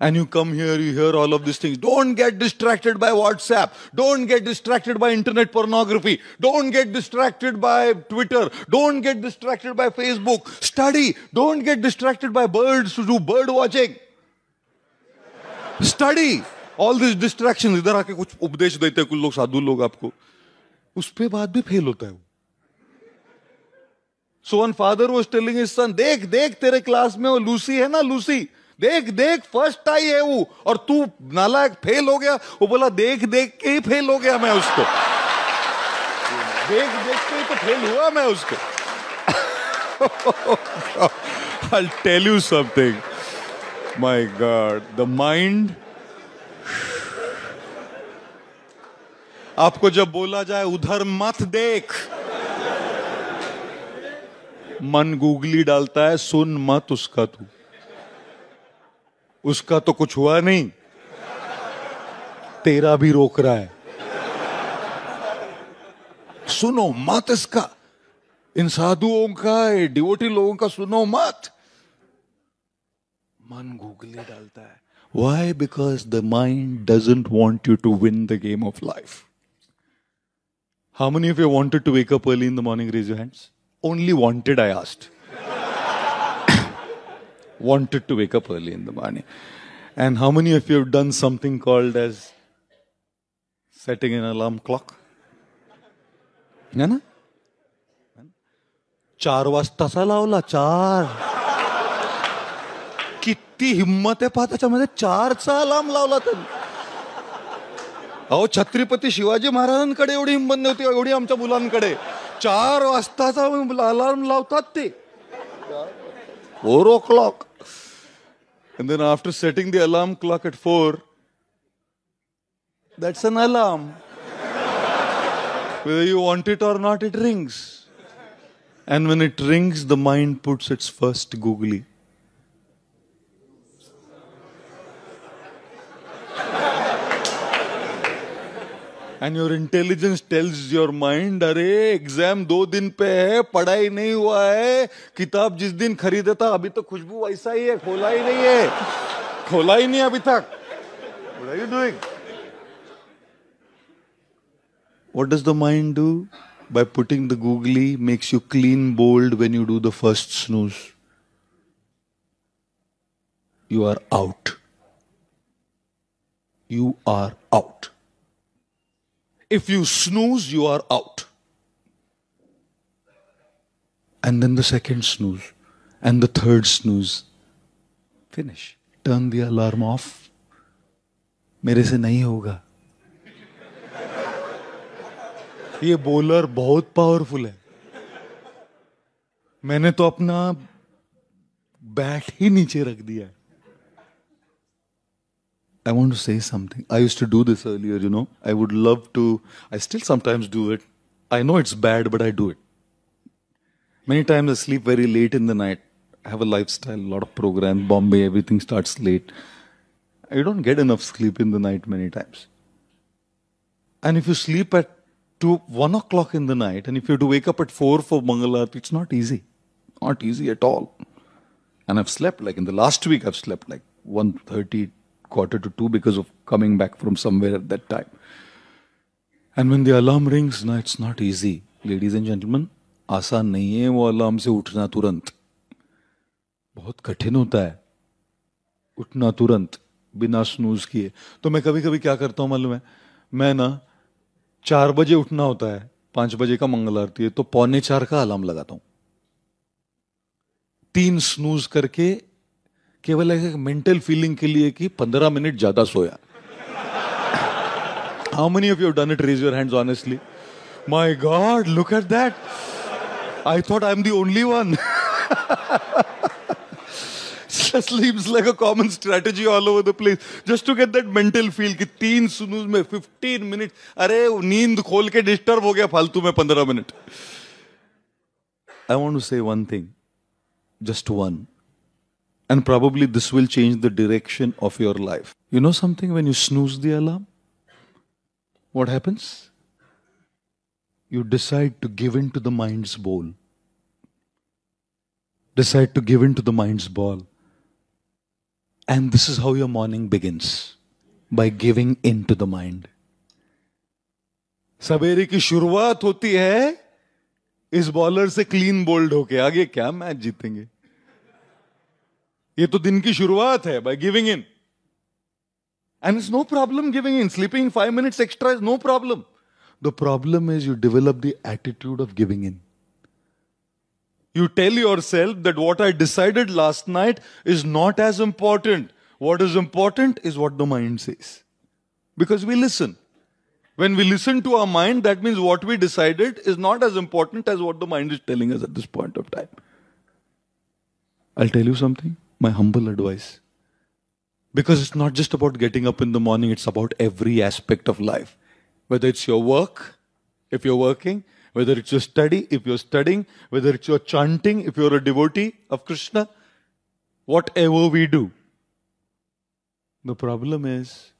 and you come here, you hear all of these things. Don't get distracted by WhatsApp. Don't get distracted by internet pornography. Don't get distracted by Twitter. Don't get distracted by Facebook. Study. Don't get distracted by birds to do bird watching. Study. All these distractions. इधर आके कुछ उपदेश देते हैं कुछ लोग साधु लोग आपको उस पे बाद भी फेल होता है वो so one father was telling son देख देख तेरे क्लास में वो लूसी है ना लूसी देख देख फ़र्स्ट आई है वो। और तू नालायक फेल हो गया। वो बोला देख देख के ही फेल हो गया मैं उसको। देख देख के ही तो फेल हुआ मैं उसको। I'll tell you something. My God, the mind. आपको जब बोला जाए उधर मत देख। मन गूगली डालता है सुन मत उसका तू। उसका तो कुछ हुआ नहीं। तेरा भी रोक रहा है। सुनो मत इसका। इन साधुओं का डिवोटी लोगों का सुनो मत। मन गूगली डालता है। Why because the mind doesn't want you to win the game of life how many of you wanted to wake up early in the morning raise your hands only wanted I asked wanted to wake up early in the morning. And how many of you have done something called as setting an alarm clock? है ना चार वाजताचा लावला चार. किती हिंमत आहे पहा त्याच्यामध्ये. चारचा अलार्म लावला त्यांनी. अहो छत्रपती शिवाजी महाराजांकडे एवढी हिंमत नव्हती एवढी आमच्या मुलांकडे. चार वाजताचा अलार्म लावतात ते. Four o'clock And then after setting the alarm clock at 4, that's an alarm. Whether you want it or not, it rings. And when it rings, the mind puts its first googly. And your intelligence tells your mind अरे exam दो दिन पे है पढ़ाई नहीं हुआ है किताब जिस दिन खरीदा था अभी तो खुशबू वैसा ही है खोला ही नहीं है खोला ही नहीं अभी तक What are you doing? What does the mind do? By putting the googly makes you clean bold when you do the first snooze. You are out. You are out. If you snooze, you are out. And then the second snooze, and the third snooze. Finish. Turn the alarm off. मेरे से नहीं होगा ये bowler बहुत powerful है मैंने तो अपना बैट ही नीचे रख दिया है I want to say something. I used to do this earlier, you know. I would love to, I still sometimes do it. I know it's bad, but I do it. Many times I sleep very late in the night. I have a lifestyle, a lot of programs, Bombay, everything starts late. I don't get enough sleep in the night many times. And if you sleep at two, one o'clock in the night, and if you have to wake up at four for Mangalarti, it's not easy. Not easy at all. And I've slept like in the last week, I've slept like 1.30, quarter to two because of coming back from somewhere at that time. And when the alarm rings, no, it's not easy. Ladies and gentlemen, आसान नहीं है वो alarm से उठना तुरंत बहुत कठिन होता है उठना तुरंत बिना स्नूज किए तो मैं कभी कभी क्या करता हूँ मालूम है मैं ना चार बजे उठना होता है पाँच बजे का मंगल आरती है तो पौने चार का अलार्म लगाता हूँ तीन स्नूज करके केवल एक मेंटल फीलिंग के लिए कि पंद्रह मिनट ज़्यादा सोया। How many of you done it raise your hands honestly my god look at that I thought I am the only one sleeps like a common strategy all over the place. Just to get that mental feel कि तीन snooze में 15 minute अरे, नींद खोल के disturb हो गया फालतू में 15 minute. I want to say one thing just one And probably this will change the direction of your life. You know something? When you snooze the alarm, what happens? You decide to give in to the mind's bowl. Decide to give in to the mind's ball. And this is how your morning begins by giving in to the mind. सवेरे की शुरुआत होती है इस bowler से clean bold होके आगे क्या मैच जीतेंगे ये तो दिन की शुरुआत है by giving in and is no problem giving in sleeping five minutes extra is no problem the problem is you develop the attitude of giving in you tell yourself that what I decided last night is not as important what is important is what the mind is because we listen when we listen to our mind that means what we decided is not as important as what the mind is telling as at this point of time I tell you something my humble advice. Because it's not just about getting up in the morning, it's about every aspect of life. Whether it's your work, if you're working, whether it's your study, if you're studying, whether it's your chanting, if you're a devotee of Krishna, whatever we do. The problem is,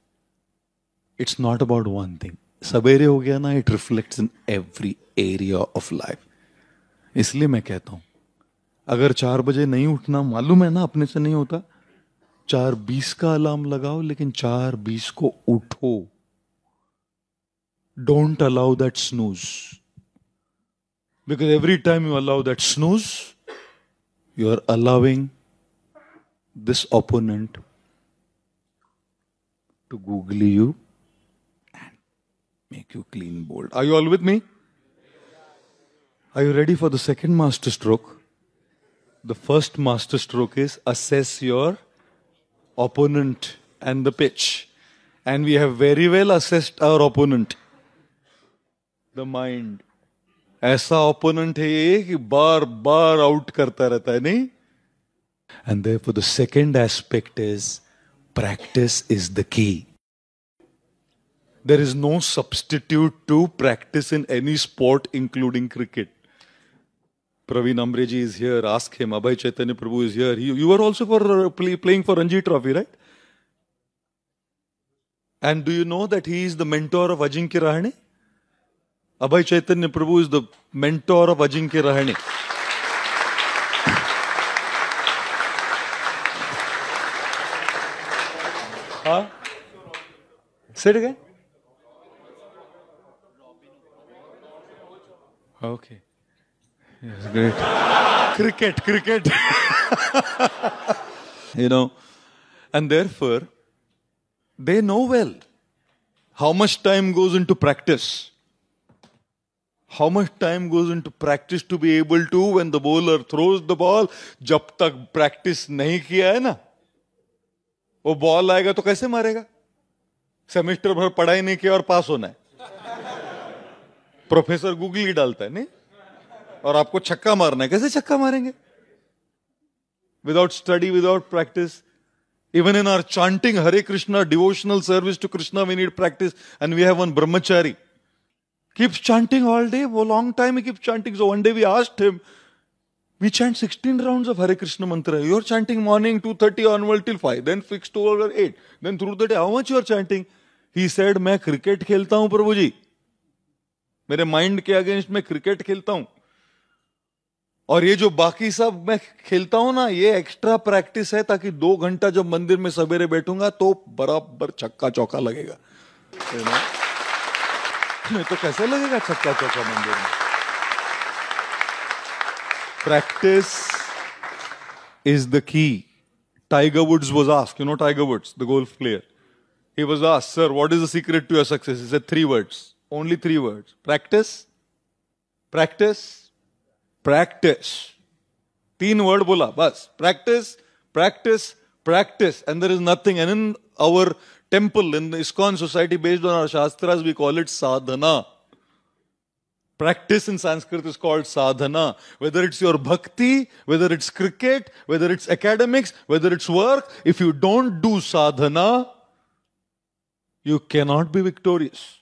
it's not about one thing. सवेरे हो गया ना it reflects in every area of life इसलिए मैं कहता हूं अगर चार बजे नहीं उठना मालूम है ना, अपने से नहीं होता। चार बीस का अलार्म लगाओ, लेकिन चार बीस को उठो। Don't allow that snooze because every time you allow that snooze you are allowing this opponent to google you and make you clean bold are you all with me are you ready for the second master stroke The first master stroke is assess your opponent and the pitch. And we have very well assessed our opponent, the mind. ऐसा opponent है ये कि बार बार out करता रहता है नहीं and for the second aspect is practice is the key there is no substitute to practice in any sport including cricket Praveen Amreji is here. Ask him. Abhay Chaitanya Prabhu is here. He, you were also for uh, play, playing for Ranji Trophy, right? And do you know that he is the mentor of Ajinkya Rahane? Abhay Chaitanya Prabhu is the mentor of Ajinkya Rahane. huh? Say it again. Okay. Yes, great. cricket, cricket. you know, and therefore, they know well how much time goes into practice how much time goes into practice to be able to when the bowler throws the ball जब तक practice नहीं किया है ना वो ball आएगा तो कैसे मारेगा सेमेस्टर भर पढ़ाई नहीं किया और पास होना है प्रोफेसर गूगल डालता है नहीं और आपको छक्का मारना है। कैसे छक्का मारेंगे? Without study without practice even in our chanting Hare Krishna devotional service to Krishna we need practice and we have one brahmachari keep chanting all day वो long time keep chanting so one day we asked him we chant sixteen round of Hare Krishna mantra you are chanting morning two thirty onward till five then fix to order eight then through the day how much you are chanting he said मैं cricket खेलता हूँ, प्रभु जी. मेरे mind के against मैं cricket खेलता हूँ। और ये जो बाकी सब मैं खेलता हूँ ना, ये एक्स्ट्रा प्रैक्टिस है ताकि दो घंटा जब मंदिर में सवेरे बैठूँगा तो बराबर छक्का चौका लगेगा नहीं तो कैसे लगेगा छक्का चौका मंदिर में? Practice is the key Tiger Woods was ask you know Tiger Woods the golf player he was ask sir what is the secret to uh is a three words only three words practice practice practice. Teen word bola, bas. Practice, practice, practice. And there is nothing. And in our temple in the ISKCON society based on our Shastras, we call it sadhana. Practice in Sanskrit is called sadhana. Whether it's your bhakti, whether it's cricket, whether it's academics, whether it's work, if you don't do sadhana, you cannot be victorious.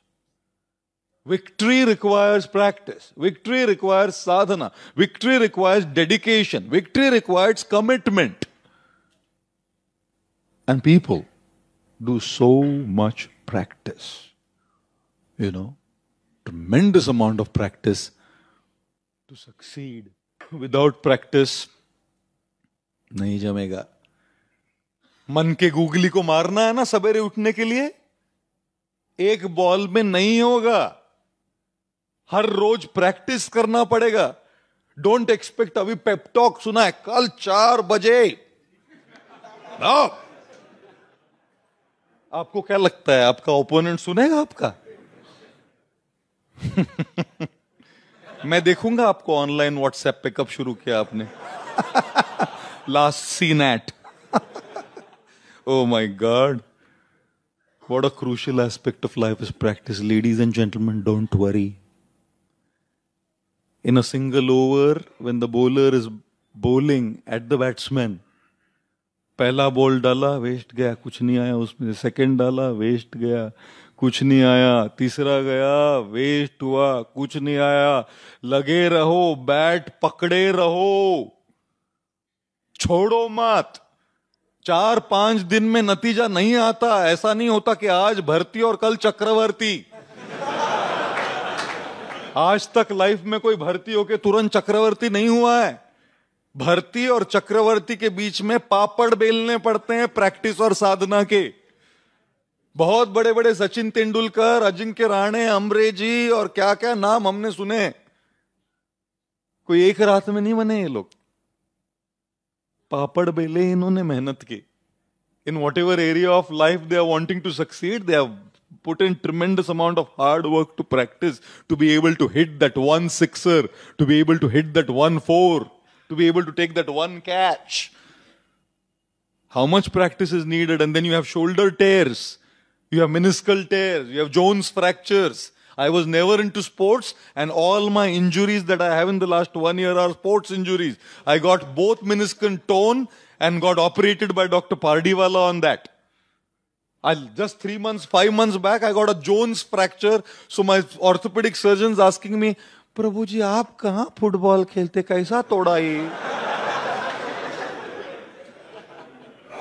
Victory requires practice. Victory requires sadhana. Victory requires dedication. Victory requires commitment. And people do so much practice. You know, tremendous amount of practice to succeed. Without practice, nahi jamega. मन के googly को मारना है ना सवेरे उठने के लिए एक बॉल में नहीं होगा हर रोज प्रैक्टिस करना पड़ेगा। डोंट एक्सपेक्ट अभी पेपटॉक सुना है, कल चार बजे. आपको क्या लगता है, आपका ओपोनेंट सुनेगा आपका? मैं देखूँगा आपको ऑनलाइन व्हाट्सएप पे कब शुरू किया आपने। Last seen at oh my god what a crucial aspect of life is practice ladies and gentleman don't worry in a single over, when the bowler is bowling at the batsman, पहला ball डाला waste गया, कुछ नहीं आया उसमें। Second डाला waste गया, कुछ नहीं आया। तीसरा गया वेस्ट हुआ, कुछ नहीं आया। लगे रहो बैट पकड़े रहो। छोड़ो मत। चार पाँच दिन में नतीजा नहीं आता। ऐसा नहीं होता कि आज भर्ती और कल चक्रवर्ती। आज तक लाइफ में कोई भर्ती होके तुरंत चक्रवर्ती नहीं हुआ है। भर्ती और चक्रवर्ती के बीच में पापड़ बेलने पड़ते हैं प्रैक्टिस और साधना के। बहुत बड़े बड़े सचिन तेंदुलकर, अजिंक्य राणे, अमरेजी और क्या क्या नाम हमने सुने कोई एक रात में नहीं बने ये लोग। पापड़ बेले इन्होंने मेहनत की। In whatever area of life they are wanting to succeed they are put in tremendous amount of hard work to practice to be able to hit that one sixer to be able to hit that one four to be able to take that one catch. How much practice is needed? And then you have shoulder tears, you have meniscal tears, you have Jones fractures. I was never into sports, and all my injuries that I have in the last one year are sports injuries. I got both meniscal tone and got operated by Dr. Pardiwala on that. I just three months, five months back, I got a Jones fracture. So my orthopedic surgeon's asking me, Prabhu ji आप कहा football खेलते कैसा तोड़ा ये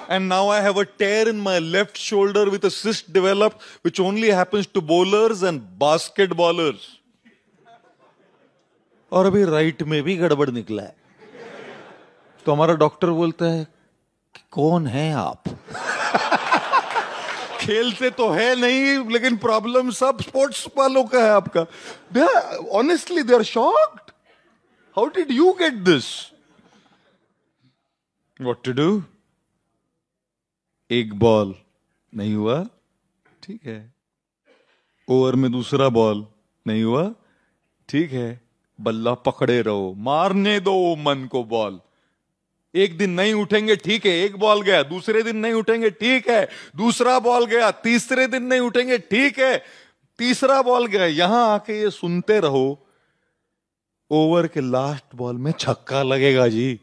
and now I have a tear in my left shoulder with a cyst developed, which only happens to bowlers and basketballers. और अभी right में भी गड़बड़ निकला है तो हमारा डॉक्टर बोलता है कौन है आप खेलते तो है नहीं, लेकिन प्रॉब्लम सब स्पोर्ट्स वालों का है आपका। They honestly they are shocked how did you get this what to do एक बॉल नहीं हुआ, ठीक है। ओवर में दूसरा बॉल नहीं हुआ, ठीक है। बल्ला पकड़े रहो, मारने दो मन को बॉल एक दिन नहीं उठेंगे, ठीक है, एक बॉल गया, दूसरे दिन नहीं उठेंगे, ठीक है, दूसरा बॉल गया, तीसरे दिन नहीं उठेंगे, ठीक है, तीसरा बॉल गया, यहाँ आके ये सुनते रहो, ओवर के लास्ट बॉल में छक्का लगेगा जी।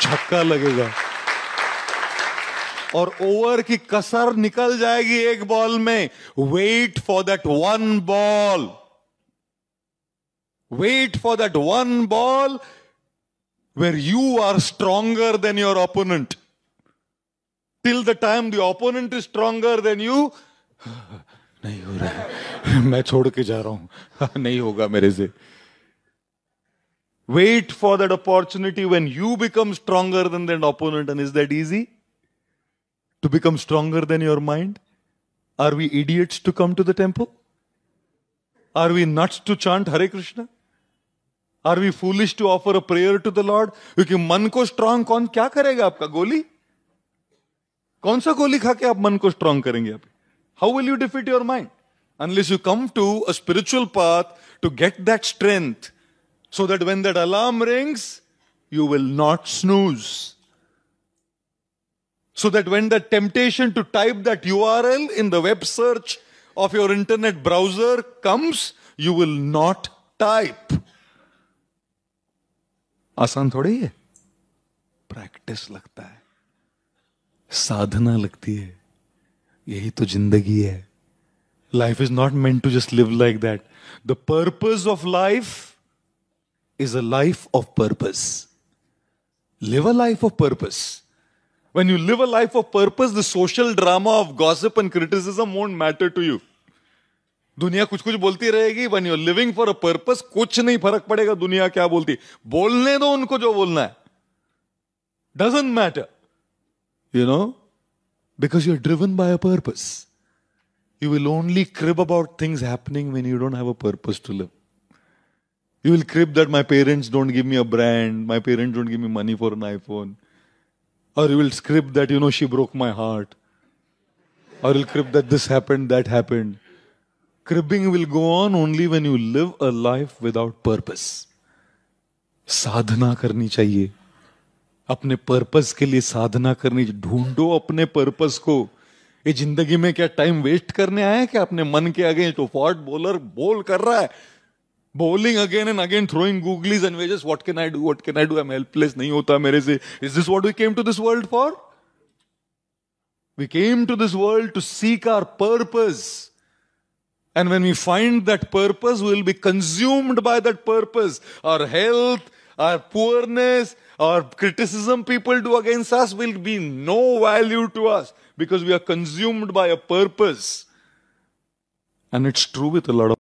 छक्का लगेगा। और ओवर की कसर निकल जाएगी एक बॉल में, wait for that one ball. Wait for that one ball where you are stronger than your opponent. Till the time the opponent is stronger than you, नहीं हो रहा मैं छोड़ के जा रहा हूं नहीं होगा मेरे से wait for that opportunity when you become stronger than that opponent and is that easy to become stronger than your mind are we idiots to come to the temple are we nuts to chant hare krishna Are we foolish to offer a prayer to the lord क्योंकि मन को strong कौन क्या करेगा आपका गोली कौन सा गोली खा के आप मन को स्ट्रांग करेंगे आप how will you defeat your mind unless you come to a spiritual path to get that strength so that when that alarm rings, you will not snooze. So that when the temptation to type that URL in the web search of your internet browser comes, you will not type. आसान थोड़ी है? Practice लगता है। साधना लगती है। यही तो ज़िंदगी है। Life is not meant to just live like that the purpose of life is a life of purpose live a life of purpose when you live a life of purpose, the social drama of gossip and criticism won't matter to you. दुनिया कुछ कुछ बोलती रहेगी when you're living for a purpose कुछ नहीं फ़र्क पड़ेगा दुनिया क्या बोलती। बोलने दो उनको जो बोलना है। Doesn't matter you know because you are driven by a purpose you will only crib about things है when to live you will crib that my parents don't give me a brand my parents don't give me money for an iPhone और you will crib that you know she broke my heart और you crib that this happened that happened Cribbing will go on only when you live a life without purpose. साधना करनी चाहिए अपने purpose के लिए साधना करनी ढूंढो अपने पर्पस को ये ज़िंदगी में क्या टाइम वेस्ट करने आया क्या अपने मन के आगे तो फॉर्ट बॉलर बोल कर रहा है bowling again and again, throwing googlies and wedges. What can I do? What can I do? I'm helpless. नहीं होता मेरे से. Is this what we came to this world for? We came to this world to seek our purpose. And when we find that purpose, we will be consumed by that purpose. Our health, our poorness, our criticism people do against us will be no value to us because we are consumed by a purpose. And it's true with a lot of